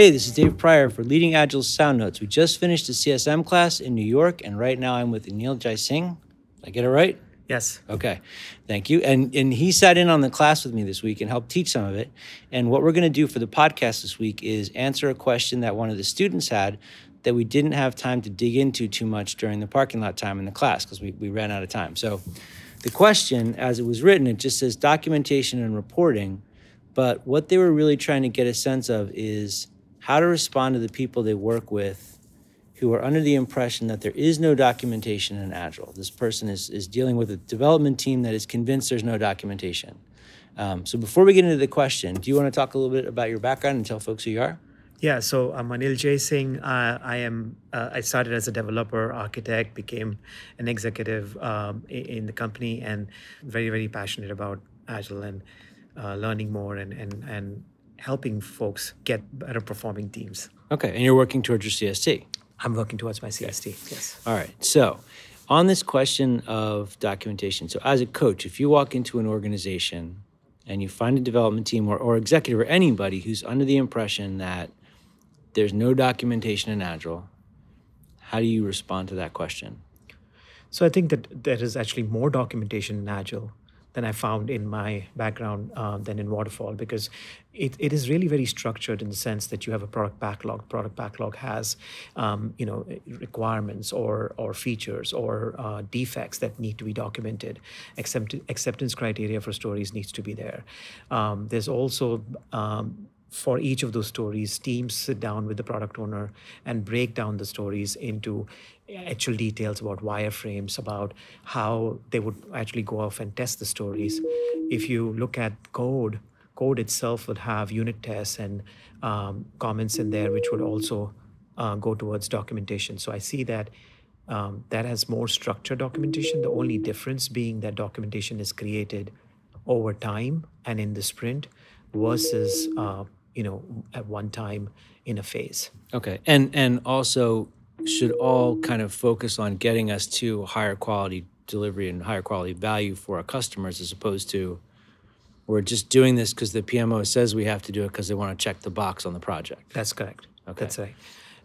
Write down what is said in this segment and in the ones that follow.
Hey, this is Dave Prior for Leading Agile Sound Notes. We just finished a CSM class in New York, and right now I'm with Anil Jaising. Did I get it right? Yes. Okay, thank you. And and he sat in on the class with me this week and helped teach some of it. And what we're going to do for the podcast this week is answer a question that one of the students had that we didn't have time to dig into too much during the parking lot time in the class because we, we ran out of time. So the question, as it was written, it just says documentation and reporting. But what they were really trying to get a sense of is how to respond to the people they work with who are under the impression that there is no documentation in Agile. This person is, is dealing with a development team that is convinced there's no documentation. Um, so before we get into the question, do you want to talk a little bit about your background and tell folks who you are? Yeah, so I'm Anil Jaising. Uh, I am. Uh, I started as a developer, architect, became an executive um, in the company, and very, very passionate about Agile and uh, learning more and and and helping folks get better performing teams. Okay, and you're working towards your CST. I'm working towards my CST. Yes. All right. So, on this question of documentation, so as a coach, if you walk into an organization and you find a development team or, or executive or anybody who's under the impression that there's no documentation in Agile, how do you respond to that question? So I think that there is actually more documentation in Agile than I found in my background uh, than in Waterfall because it, it is really very structured in the sense that you have a product backlog. Product backlog has, um, you know, requirements or or features or uh, defects that need to be documented. Accept, acceptance criteria for stories needs to be there. Um, there's also um, for each of those stories, teams sit down with the product owner and break down the stories into actual details about wireframes, about how they would actually go off and test the stories. If you look at code, code itself would have unit tests and um, comments in there, which would also uh, go towards documentation. So I see that um, that has more structured documentation. The only difference being that documentation is created over time and in the sprint versus uh, you know at one time in a phase okay and and also should all kind of focus on getting us to higher quality delivery and higher quality value for our customers as opposed to we're just doing this because the PMO says we have to do it because they want to check the box on the project. That's correct. Okay. That's right.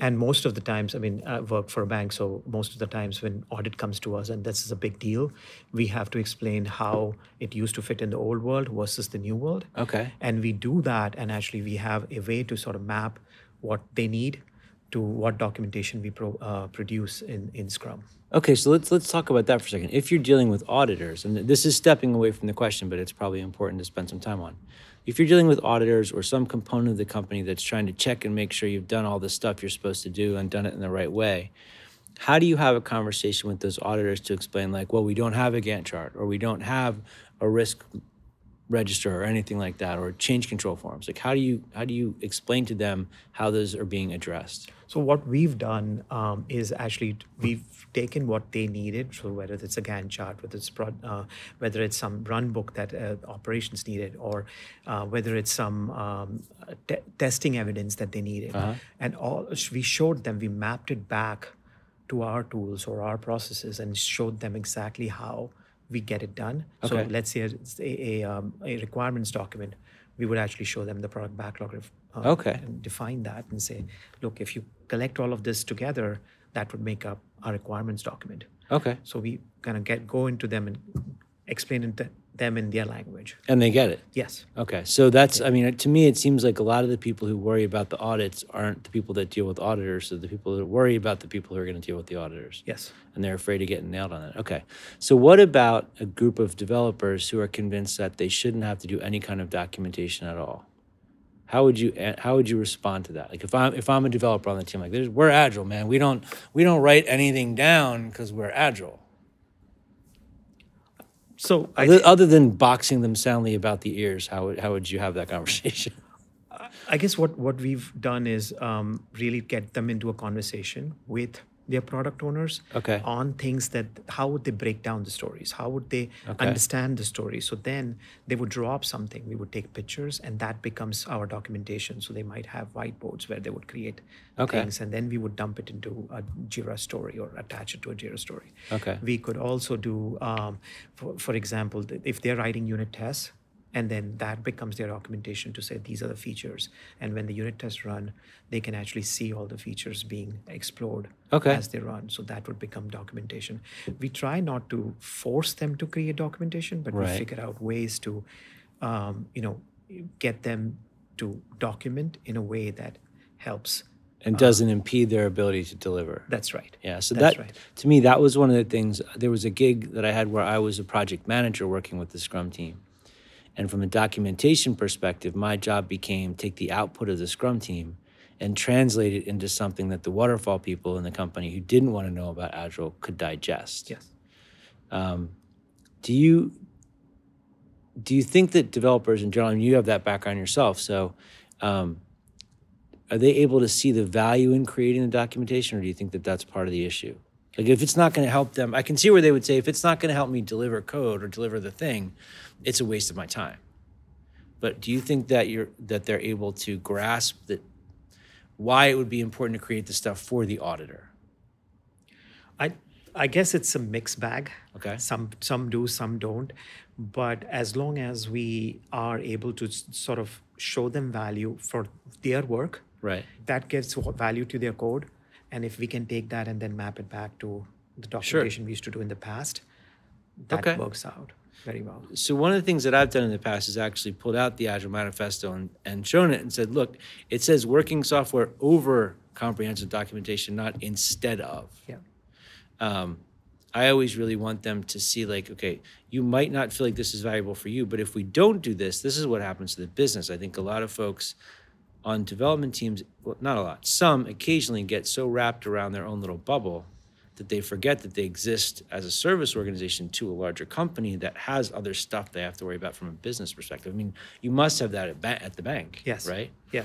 And most of the times, I mean, I work for a bank, so most of the times when audit comes to us, and this is a big deal, we have to explain how it used to fit in the old world versus the new world. Okay. And we do that, and actually, we have a way to sort of map what they need to what documentation we pro, uh, produce in, in Scrum. Okay, so let's let's talk about that for a second. If you're dealing with auditors, and this is stepping away from the question, but it's probably important to spend some time on if you're dealing with auditors or some component of the company that's trying to check and make sure you've done all the stuff you're supposed to do and done it in the right way, how do you have a conversation with those auditors to explain, like, well, we don't have a Gantt chart or we don't have a risk register or anything like that or change control forms? Like how do you how do you explain to them how those are being addressed? So what we've done um, is actually we've taken what they needed so whether it's a gantt chart whether it's uh, whether it's some run book that uh, operations needed or uh, whether it's some um, te- testing evidence that they needed. Uh-huh. and all we showed them we mapped it back to our tools or our processes and showed them exactly how we get it done. Okay. So let's say it's a, a, um, a, requirements document, we would actually show them the product backlog uh, okay. and define that and say, look, if you collect all of this together, that would make up our requirements document. Okay. So we kind of get go into them and explain it them in their language. And they get it. Yes. Okay. So that's, I mean, to me, it seems like a lot of the people who worry about the audits aren't the people that deal with auditors. So the people that worry about the people who are going to deal with the auditors. Yes. And they're afraid of getting nailed on it. Okay. So what about a group of developers who are convinced that they shouldn't have to do any kind of documentation at all? How would you eh, how would you respond to that? Like if I'm if I'm a developer on the team, like we're agile, man. We don't we don't write anything down because we're agile. So other, other than boxing them soundly about the ears, how would, how would you have that conversation? I guess what, what we've done is um, really get them into a conversation with their product owners okay. on things that how would they break down the stories how would they okay. understand the story so then they would draw up something we would take pictures and that becomes our documentation so they might have whiteboards where they would create okay. things and then we would dump it into a jira story or attach it to a jira story okay we could also do um, for, for example if they're writing unit tests and then that becomes their documentation to say these are the features and when the unit tests run they can actually see all the features being explored Okay. as they run so that would become documentation we try not to force them to create documentation but Right. we figure out ways to um, you know get them to document in a way that helps And doesn't impede their ability to deliver. that's right Yeah, so That's that right. to me that was one of the things. There was a gig that I had where I was a project manager working with the Scrum team, and from a documentation perspective, my job became take the output of the Scrum team and translate it into something that the waterfall people in the company who didn't want to know about Agile could digest. yes Do you do you think that developers in general, and you have that background yourself, so um, are they able to see the value in creating the documentation, or do you think that that's part of the issue? Like, if it's not going to help them, I can see where they would say, if it's not going to help me deliver code or deliver the thing, it's a waste of my time. But do you think that you're that they're able to grasp that why it would be important to create the stuff for the auditor? I I guess it's a mixed bag. Okay. Some some do, some don't. But as long as we are able to sort of show them value for their work, Right. that gives value to their code. And if we can take that and then map it back to the documentation we used to do in the past, that Okay. works out very well. So one of the things that I've done in the past is actually pulled out the Agile Manifesto and, and shown it and said, look, it says working software over comprehensive documentation, not instead of. Yeah. Um, I always really want them to see like, okay, you might not feel like this is valuable for you, but if we don't do this, this is what happens to the business. I think a lot of folks on development teams, well, not a lot, some occasionally get so wrapped around their own little bubble that they forget that they exist as a service organization to a larger company that has other stuff they have to worry about from a business perspective. I mean, you must have that at, ba- at the bank, Yes. right? Yeah.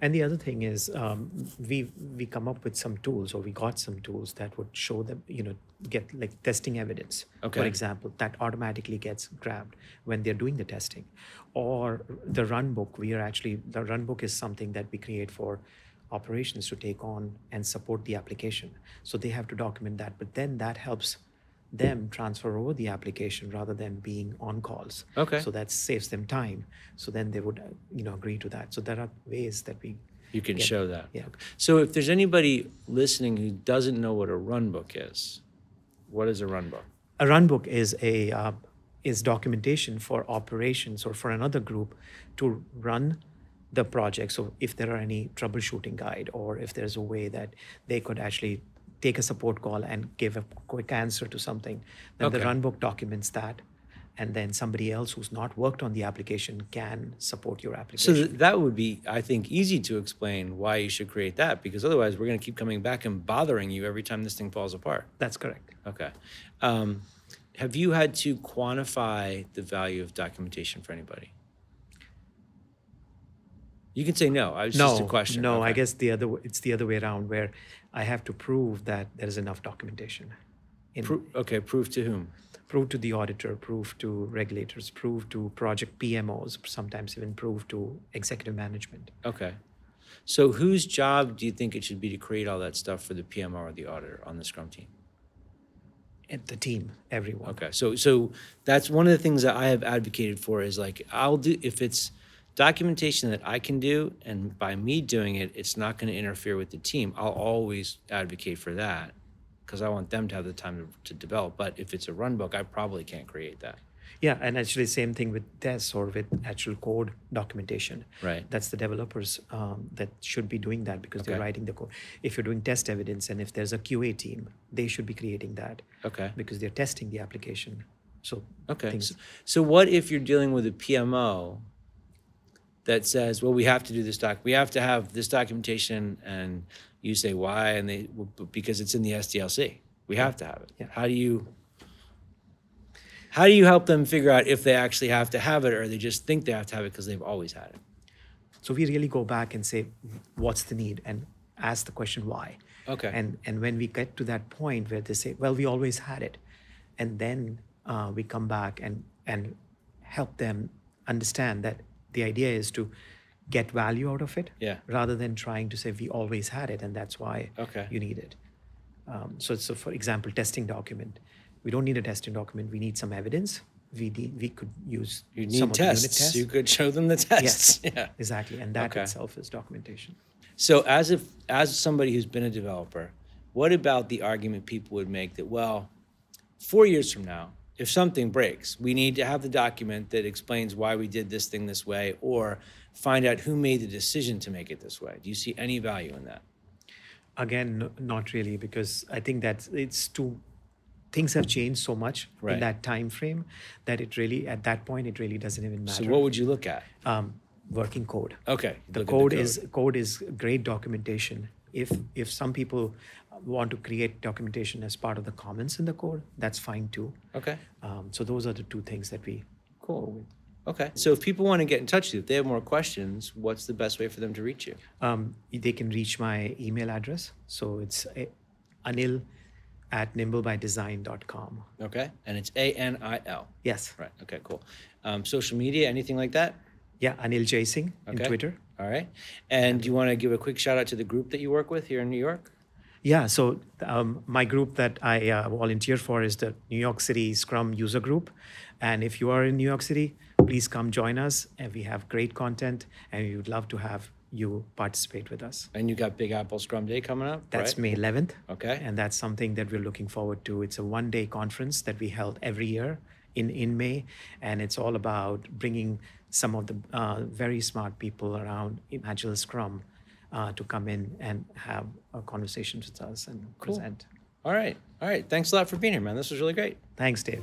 And the other thing is, um, we we come up with some tools, or we got some tools that would show them, you know, get like testing evidence. Okay. For example, that automatically gets grabbed when they're doing the testing, or the run book. We are actually the run book is something that we create for operations to take on and support the application. So they have to document that, but then that helps them transfer over the application rather than being on calls. Okay. So that saves them time. So then they would, you know, agree to that. So there are ways that we. You can Yeah. show that. Yeah. So if there's anybody listening who doesn't know what a run book is, what is a run book? A run book is a uh, is documentation for operations or for another group to run the project. So if there are any troubleshooting guide or if there's a way that they could actually take a support call and give a quick answer to something, then the Okay. run book documents that. And then somebody else who's not worked on the application can support your So application. th- that would be, I think, easy to explain why you should create that because otherwise we're going to keep coming back and bothering you every time this thing falls apart. That's correct. Okay. Um, have you had to quantify the value of documentation for anybody? You can say no. I was no, just a question. No, I guess the other it's the other way around where I have to prove that there is enough documentation. In, Pro- okay, proof to whom? prove to the auditor, prove to regulators, prove to project PMOs, sometimes even prove to executive management. Okay. So whose job do you think it should be to create all that stuff for the PMO or the auditor on the Scrum team? And the team, everyone. Okay, so so that's one of the things that I have advocated for is like I'll do if it's documentation that I can do, and by me doing it, it's not going to interfere with the team. I'll always advocate for that because I want them to have the time to, to develop. But if it's a run book, I probably can't create that. Yeah, and actually same thing with tests or with actual code documentation. Right. That's the developers um, that should be doing that because they're writing the code. If you're doing test evidence and if there's a QA team, they should be creating that Okay. because they're testing the application. So Okay. things- So, so what if you're dealing with a PMO that says, well, we have to do this doc, we have to have this documentation, and you say why, and they well, b- because it's in the SDLC, we have to have it. Yeah. How do you? How do you help them figure out if they actually have to have it, or they just think they have to have it because they've always had it? So we really go back and say, what's the need, and ask the question why. Okay. And and when we get to that point where they say, well, we always had it, and then uh, we come back and and help them understand that the idea is to get value out of it, Yeah. rather than trying to say we always had it and that's why Okay. you need it. Um, so, so for example, testing document. We don't need a testing document. We need some evidence. we need, we could use You some need of the unit tests. tests. You could show them the tests. Yes, Yeah. exactly, and that Okay. itself is documentation. So as if as somebody who's been a developer, what about the argument people would make that well, four years from now, if something breaks, we need to have the document that explains why we did this thing this way, or find out who made the decision to make it this way. Do you see any value in that? Again, no, not really, because I think that it's too. Things have changed so much Right. in that time frame that it really, at that point, it really doesn't even matter. So what would you look at? um, working code. Okay, The look at code, is code is great documentation. If if some people want to create documentation as part of the comments in the code, that's fine too. okay. Um, so those are the two things that we Cool. go with. Okay. So if people want to get in touch with you, if they have more questions, what's the best way for them to reach you? Um, they can reach my email address. So it's uh, anil at nimblebydesign.com. Okay. And it's A N I L. Yes. Right. Okay, cool. Um, social media, anything like that? Yeah, Anil Jaising in Okay. Twitter. All right. And do you want to give a quick shout out to the group that you work with here in New York? Yeah, so um, my group that I uh, volunteer for is the New York City Scrum User Group. And if you are in New York City, please come join us. And we have great content, and we would love to have you participate with us. And you got Big Apple Scrum Day coming up. That's right? May 11th. Okay. And that's something that we're looking forward to. It's a one day conference that we held every year in, in May. And it's all about bringing some of the uh, very smart people around Agile Scrum uh, to come in and have a conversation with us and present. All right. All right. Thanks a lot for being here, man. This was really great. Thanks, Dave.